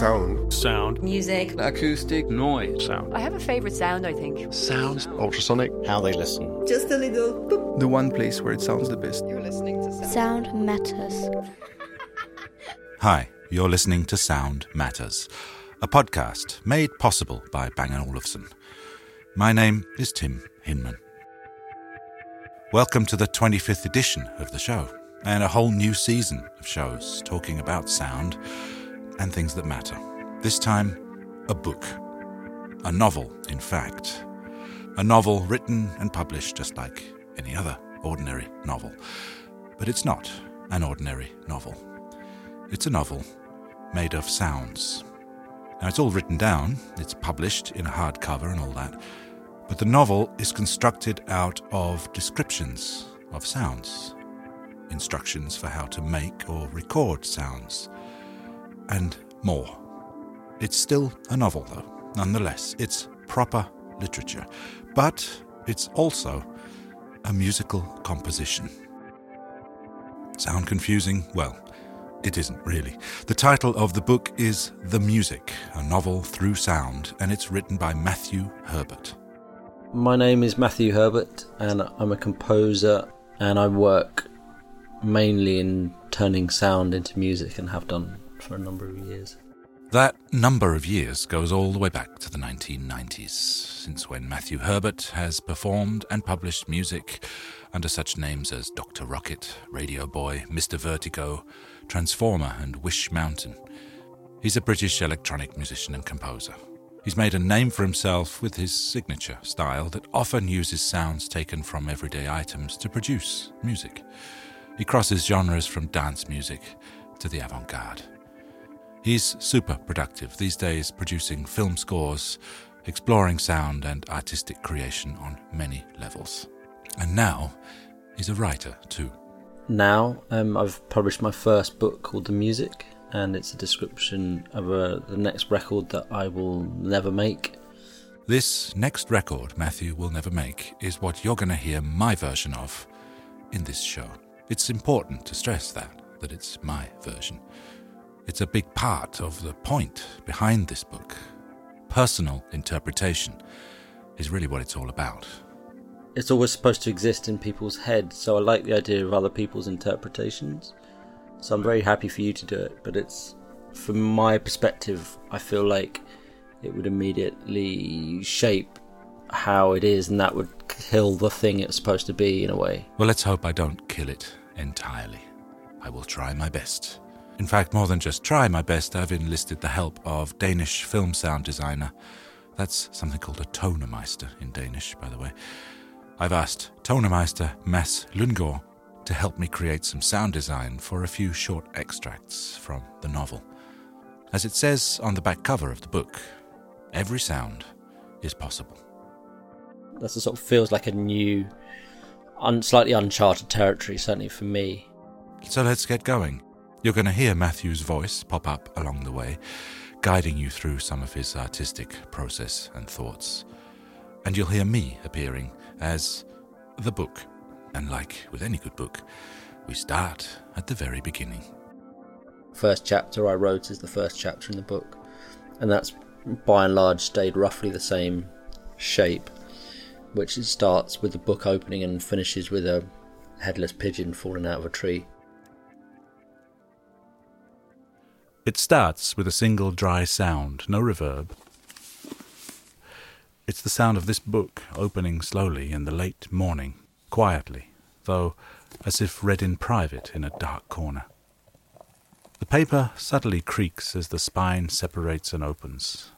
Sound. Sound. Music. Acoustic. Noise. Sound. I have a favorite sound, I think. Sounds. Ultrasonic. How they listen. Just a little boop. The one place where it sounds the best. You're listening to Sound, sound Matters. Hi, you're listening to Sound Matters, a podcast made possible by Bang & Olufsen. My name is Tim Hinman. Welcome to the 25th edition of the show, and a whole new season of shows talking about sound and things that matter. This time, a book. A novel, in fact. A novel written and published just like any other ordinary novel. But it's not an ordinary novel. It's a novel made of sounds. Now, it's all written down, it's published in a hardcover and all that, but the novel is constructed out of descriptions of sounds, instructions for how to make or record sounds, and more. It's still a novel, though, nonetheless. It's proper literature, but it's also a musical composition. Sound confusing? Well, it isn't really. The title of the book is The Music, a novel through sound, and it's written by Matthew Herbert. My name is Matthew Herbert, and I'm a composer, and I work mainly in turning sound into music and have done for a number of years. That number of years goes all the way back to the 1990s, since when Matthew Herbert has performed and published music under such names as Dr. Rockit, Radio Boy, Mr. Vertigo, Transformer, and Wish Mountain. He's a British electronic musician and composer. He's made a name for himself with his signature style that often uses sounds taken from everyday items to produce music. He crosses genres from dance music to the avant garde. He's super productive these days, producing film scores, exploring sound and artistic creation on many levels. And now he's a writer too. Now, um, I've published my first book called The Music, and it's a description of uh, the next record that I will never make. This next record Matthew will never make is what you're going to hear my version of in this show. It's important to stress that, that it's my version. It's a big part of the point behind this book. Personal interpretation is really what it's all about. It's always supposed to exist in people's heads, so I like the idea of other people's interpretations. So I'm very happy for you to do it, but it's from my perspective, I feel like it would immediately shape how it is, and that would kill the thing it's supposed to be in a way. Well, let's hope I don't kill it entirely. I will try my best. In fact, more than just try my best, I've enlisted the help of Danish film sound designer. That's something called a tonemeister in Danish, by the way. I've asked tonemeister Mads Lundgaard to help me create some sound design for a few short extracts from the novel. As it says on the back cover of the book, every sound is possible. That sort of feels like a new, un- slightly uncharted territory, certainly for me. So let's get going. You're going to hear Matthew's voice pop up along the way, guiding you through some of his artistic process and thoughts. And you'll hear me appearing as the book. And like with any good book, we start at the very beginning. First chapter I wrote is the first chapter in the book, and that's by and large stayed roughly the same shape, which starts with the book opening and finishes with a headless pigeon falling out of a tree. It starts with a single dry sound, no reverb. It's the sound of this book opening slowly in the late morning, quietly, though as if read in private in a dark corner. The paper subtly creaks as the spine separates and opens.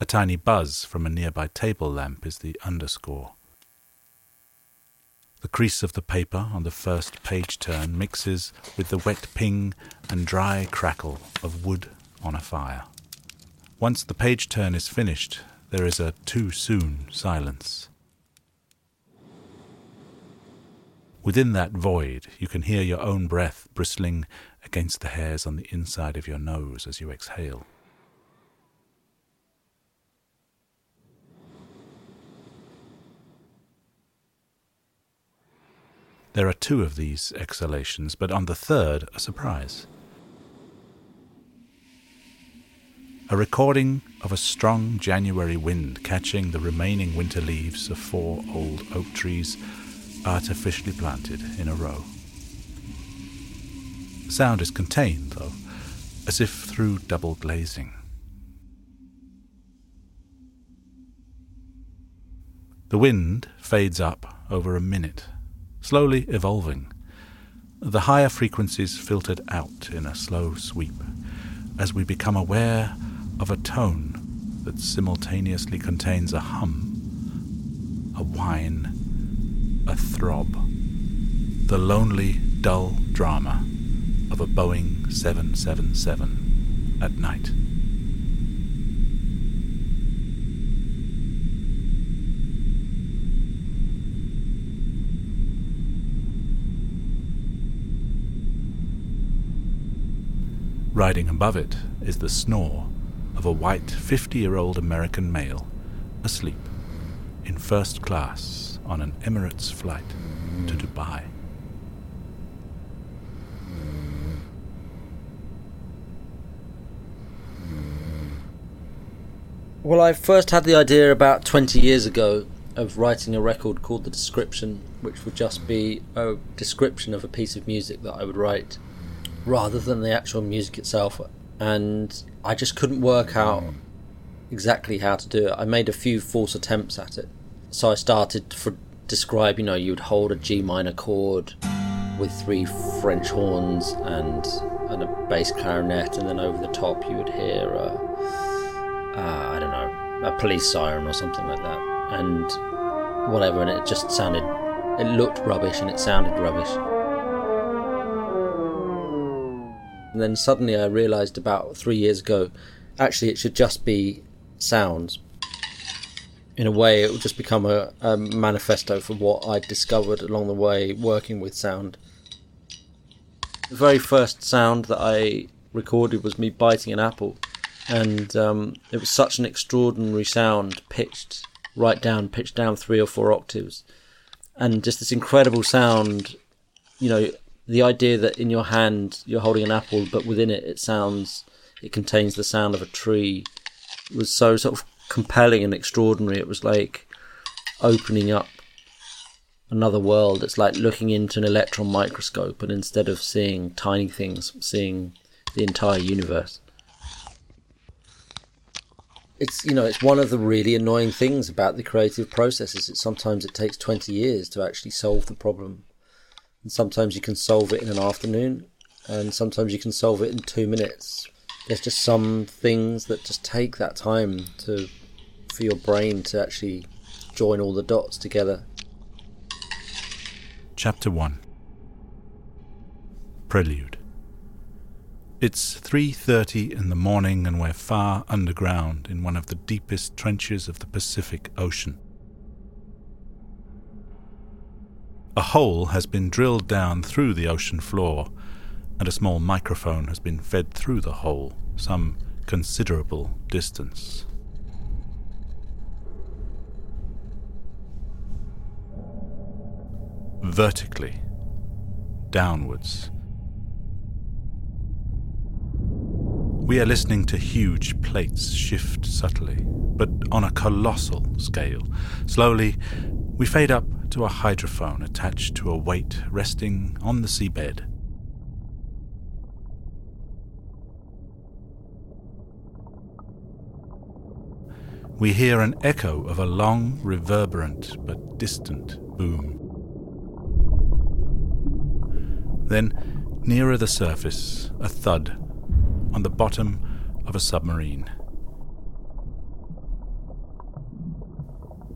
A tiny buzz from a nearby table lamp is the underscore. The crease of the paper on the first page turn mixes with the wet ping and dry crackle of wood on a fire. Once the page turn is finished, there is a too soon silence. Within that void, you can hear your own breath bristling against the hairs on the inside of your nose as you exhale. There are two of these exhalations, but on the third, a surprise. A recording of a strong January wind catching the remaining winter leaves of four old oak trees artificially planted in a row. Sound is contained, though, as if through double glazing. The wind fades up over a minute, slowly evolving. The higher frequencies filtered out in a slow sweep as we become aware of a tone that simultaneously contains a hum, a whine, a throb, the lonely, dull drama of a Boeing 777 at night. Riding above it is the snore of a white 50 year old American male asleep in first class on an Emirates flight to Dubai. Well, I first had the idea about 20 years ago of writing a record called The Description, which would just be a description of a piece of music that I would write rather than the actual music itself. And I just couldn't work out exactly how to do it. I made a few false attempts at it. So I started to describe, you know, you'd hold a G minor chord with three French horns and and a bass clarinet, and then over the top you would hear a, uh, I don't know, a police siren or something like that, and whatever, and it just sounded, it looked rubbish and it sounded rubbish. And then suddenly I realised about three years ago, actually it should just be sounds. In a way, it would just become a, a manifesto for what I discovered along the way working with sound. The very first sound that I recorded was me biting an apple, and um, it was such an extraordinary sound, pitched right down, pitched down three or four octaves, and just this incredible sound. You know, the idea that in your hand you're holding an apple, but within it it sounds, it contains the sound of a tree, was so sort of compelling and extraordinary. It was like opening up another world. It's like looking into an electron microscope, and instead of seeing tiny things, seeing the entire universe. It's you know it's one of the really annoying things about the creative process is that sometimes it takes twenty years to actually solve the problem, and sometimes you can solve it in an afternoon, and sometimes you can solve it in two minutes. There's just some things that just take that time to for your brain to actually join all the dots together. Chapter 1 Prelude It's 3:30 in the morning and we're far underground in one of the deepest trenches of the Pacific Ocean. A hole has been drilled down through the ocean floor and a small microphone has been fed through the hole some considerable distance. vertically, downwards. We are listening to huge plates shift subtly, but on a colossal scale. Slowly, we fade up to a hydrophone attached to a weight resting on the seabed. We hear an echo of a long, reverberant but distant boom. Then, nearer the surface, a thud on the bottom of a submarine.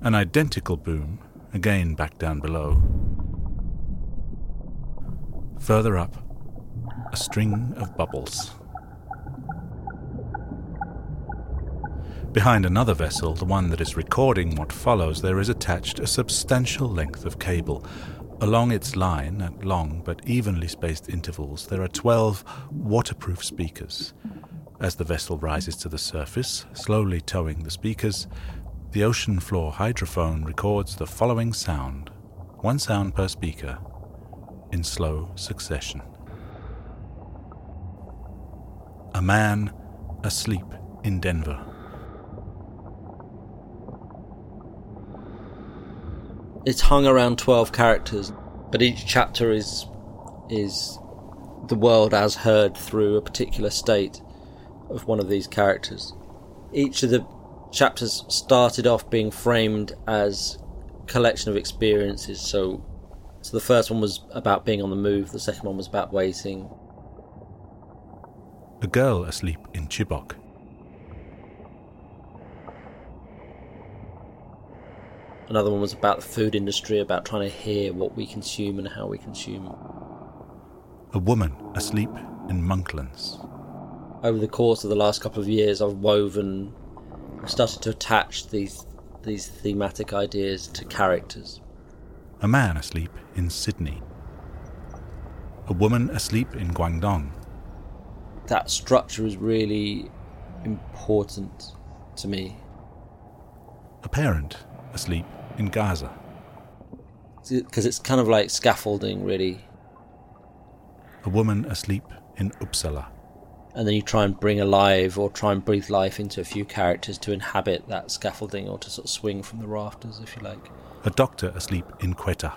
An identical boom, again back down below. Further up, a string of bubbles. Behind another vessel, the one that is recording what follows, there is attached a substantial length of cable, Along its line, at long but evenly spaced intervals, there are 12 waterproof speakers. As the vessel rises to the surface, slowly towing the speakers, the ocean floor hydrophone records the following sound, one sound per speaker, in slow succession. A man asleep in Denver. It's hung around 12 characters, but each chapter is is the world as heard through a particular state of one of these characters. Each of the chapters started off being framed as collection of experiences. So, so the first one was about being on the move. The second one was about waiting. A girl asleep in Chibok. Another one was about the food industry, about trying to hear what we consume and how we consume. A woman asleep in Monklands. Over the course of the last couple of years, I've woven, started to attach these these thematic ideas to characters. A man asleep in Sydney. A woman asleep in Guangdong. That structure is really important to me. A parent asleep in Gaza. Because it's kind of like scaffolding, really. A woman asleep in Uppsala and then you try and bring alive or try and breathe life into a few characters to inhabit that scaffolding or to sort of swing from the rafters, if you like. A doctor asleep in Quetta.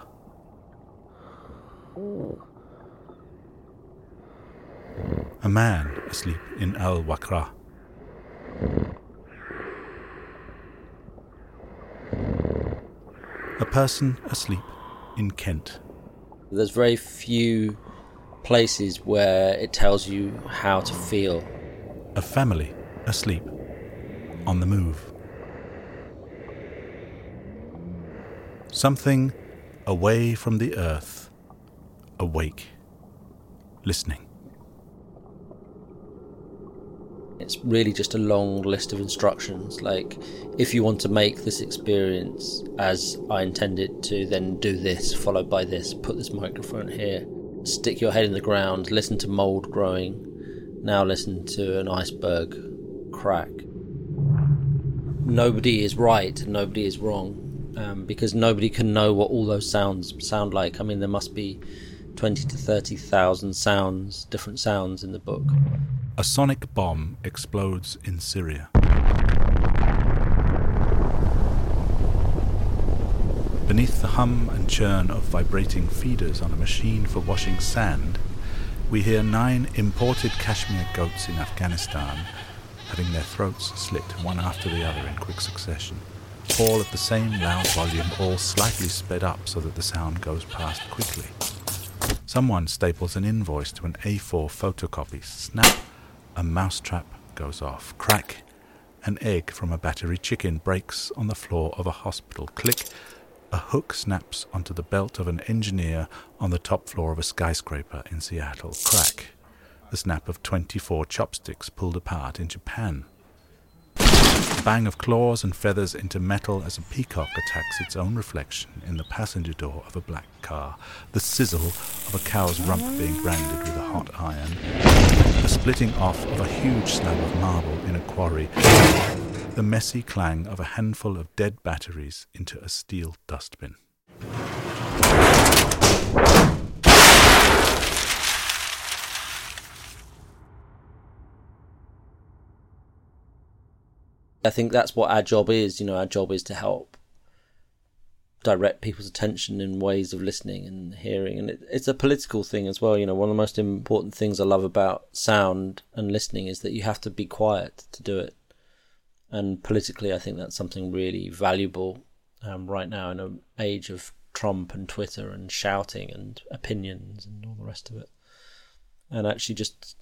A man asleep in Al Wakra. A person asleep in Kent. There's very few places where it tells you how to feel. A family asleep, on the move. Something away from the earth, awake, listening. It's really just a long list of instructions. Like, if you want to make this experience as I intended to, then do this, followed by this, put this microphone here stick your head in the ground, listen to mold growing. Now listen to an iceberg crack. Nobody is right, nobody is wrong, um, because nobody can know what all those sounds sound like. I mean, there must be twenty to thirty thousand sounds, different sounds in the book. A sonic bomb explodes in Syria. Beneath the hum and churn of vibrating feeders on a machine for washing sand, we hear nine imported cashmere goats in Afghanistan having their throats slit one after the other in quick succession, all at the same loud volume, all slightly sped up so that the sound goes past quickly. Someone staples an invoice to an A4 photocopy. Snap! A mousetrap goes off. Crack! An egg from a battery chicken breaks on the floor of a hospital. Click! A hook snaps onto the belt of an engineer on the top floor of a skyscraper in Seattle. Crack. The snap of 24 chopsticks pulled apart in Japan. The bang of claws and feathers into metal as a peacock attacks its own reflection in the passenger door of a black car. The sizzle of a cow's rump being branded with a hot iron. The splitting off of a huge slab of marble in a quarry the messy clang of a handful of dead batteries into a steel dustbin. I think that's what our job is. You know, our job is to help direct people's attention in ways of listening and hearing. And it, it's a political thing as well. You know, one of the most important things I love about sound and listening is that you have to be quiet to do it and politically, I think that's something really valuable um, right now in an age of Trump and Twitter and shouting and opinions and all the rest of it. And actually, just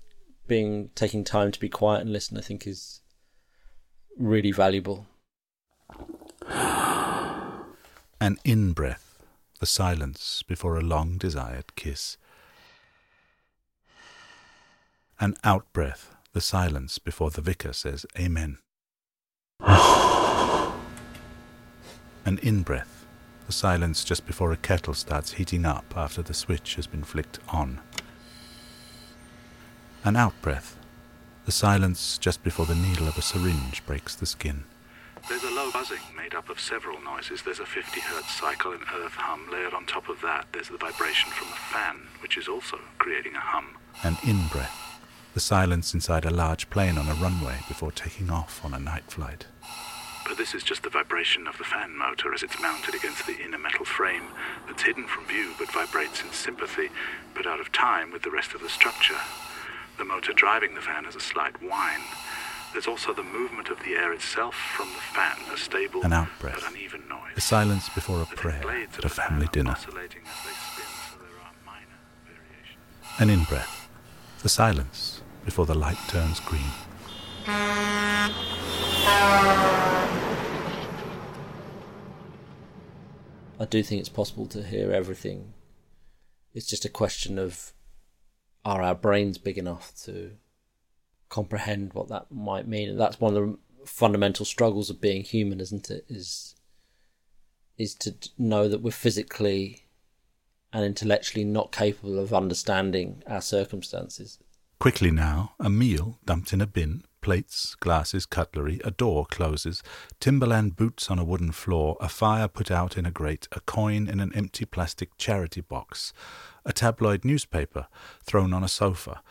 being taking time to be quiet and listen, I think, is really valuable. An in breath, the silence before a long desired kiss. An out breath, the silence before the vicar says Amen. An in breath, the silence just before a kettle starts heating up after the switch has been flicked on. An out breath, the silence just before the needle of a syringe breaks the skin. There's a low buzzing made up of several noises. There's a 50 hertz cycle and earth hum. Layered on top of that, there's the vibration from a fan, which is also creating a hum. An in breath, the silence inside a large plane on a runway before taking off on a night flight. But this is just the vibration of the fan motor as it's mounted against the inner metal frame that's hidden from view but vibrates in sympathy, but out of time with the rest of the structure. The motor driving the fan has a slight whine. There's also the movement of the air itself from the fan, a stable An out-breath. but uneven noise. A silence before a prayer at a the family dinner. as they spin, so there are minor. An in breath. The silence before the light turns green. I do think it's possible to hear everything. It's just a question of are our brains big enough to comprehend what that might mean? And that's one of the fundamental struggles of being human, isn't it? Is is to know that we're physically and intellectually not capable of understanding our circumstances. Quickly now, a meal dumped in a bin, plates, glasses, cutlery, a door closes, Timberland boots on a wooden floor, a fire put out in a grate, a coin in an empty plastic charity box, a tabloid newspaper thrown on a sofa,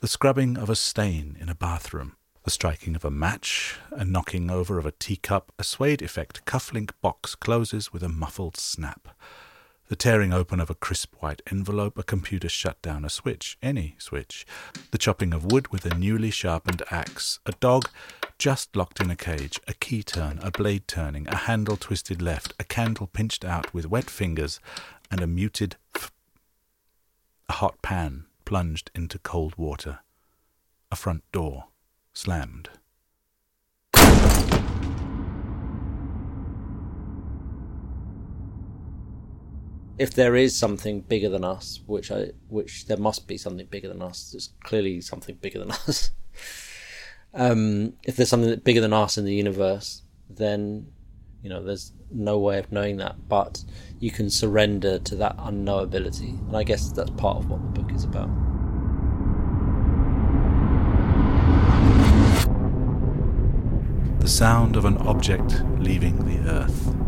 the scrubbing of a stain in a bathroom, the striking of a match, a knocking over of a teacup, a suede effect cufflink box closes with a muffled snap. The tearing open of a crisp white envelope, a computer shut down a switch, any switch, the chopping of wood with a newly sharpened axe, a dog just locked in a cage, a key turn, a blade turning, a handle twisted left, a candle pinched out with wet fingers, and a muted f- a hot pan plunged into cold water, a front door slammed. If there is something bigger than us, which I which there must be something bigger than us, there's clearly something bigger than us. um, if there's something bigger than us in the universe, then you know there's no way of knowing that, but you can surrender to that unknowability, and I guess that's part of what the book is about. The sound of an object leaving the earth.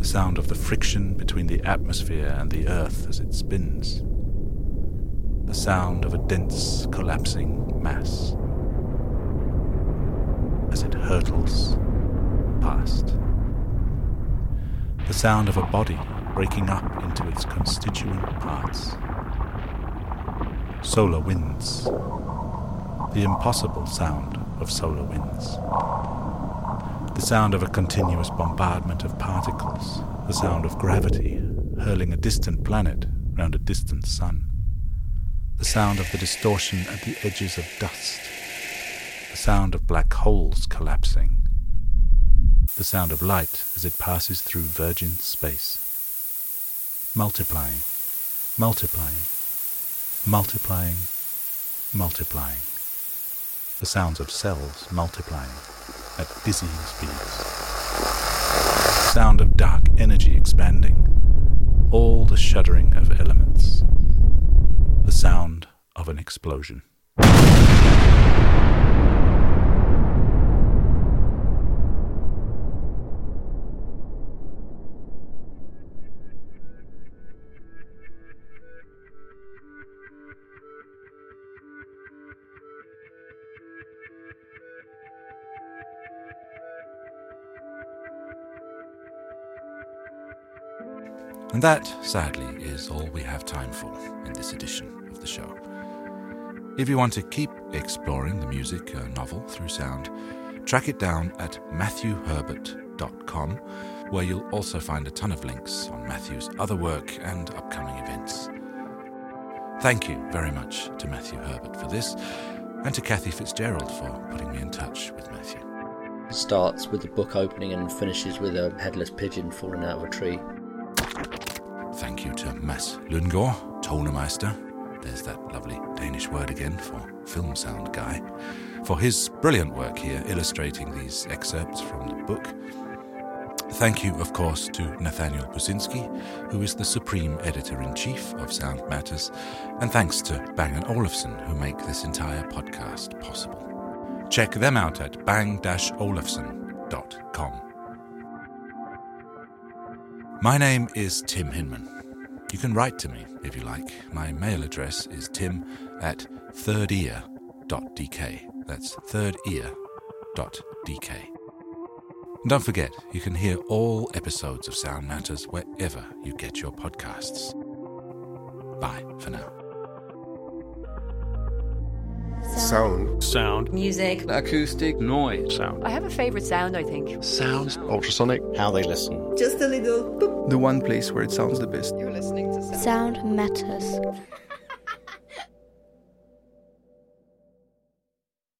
The sound of the friction between the atmosphere and the earth as it spins. The sound of a dense, collapsing mass as it hurtles past. The sound of a body breaking up into its constituent parts. Solar winds. The impossible sound of solar winds. The sound of a continuous bombardment of particles. The sound of gravity hurling a distant planet round a distant sun. The sound of the distortion at the edges of dust. The sound of black holes collapsing. The sound of light as it passes through virgin space. Multiplying, multiplying, multiplying, multiplying the sounds of cells multiplying at dizzying speeds. Sound of dark energy expanding, all the shuddering of elements. The sound of an explosion. And that, sadly, is all we have time for in this edition of the show. If you want to keep exploring the music uh, novel through sound, track it down at matthewherbert.com, where you'll also find a ton of links on Matthew's other work and upcoming events. Thank you very much to Matthew Herbert for this, and to Kathy Fitzgerald for putting me in touch with Matthew. starts with the book opening and finishes with a headless pigeon falling out of a tree. Thank you to Mads Lundgaard, Tonemeister, there's that lovely Danish word again for film sound guy, for his brilliant work here illustrating these excerpts from the book. Thank you, of course, to Nathaniel Businski, who is the supreme editor in chief of Sound Matters, and thanks to Bang and Olufsen, who make this entire podcast possible. Check them out at bang-olufsen.com. My name is Tim Hinman. You can write to me if you like. My mail address is tim at thirdear.dk. That's thirdear.dk. And don't forget, you can hear all episodes of Sound Matters wherever you get your podcasts. Bye for now. Sound. Sound. Music. Acoustic. Noise. Sound. I have a favourite sound, I think. Sounds. ultrasonic. How they listen. Just a little boop. The one place where it sounds the best. You're listening to Sound matters.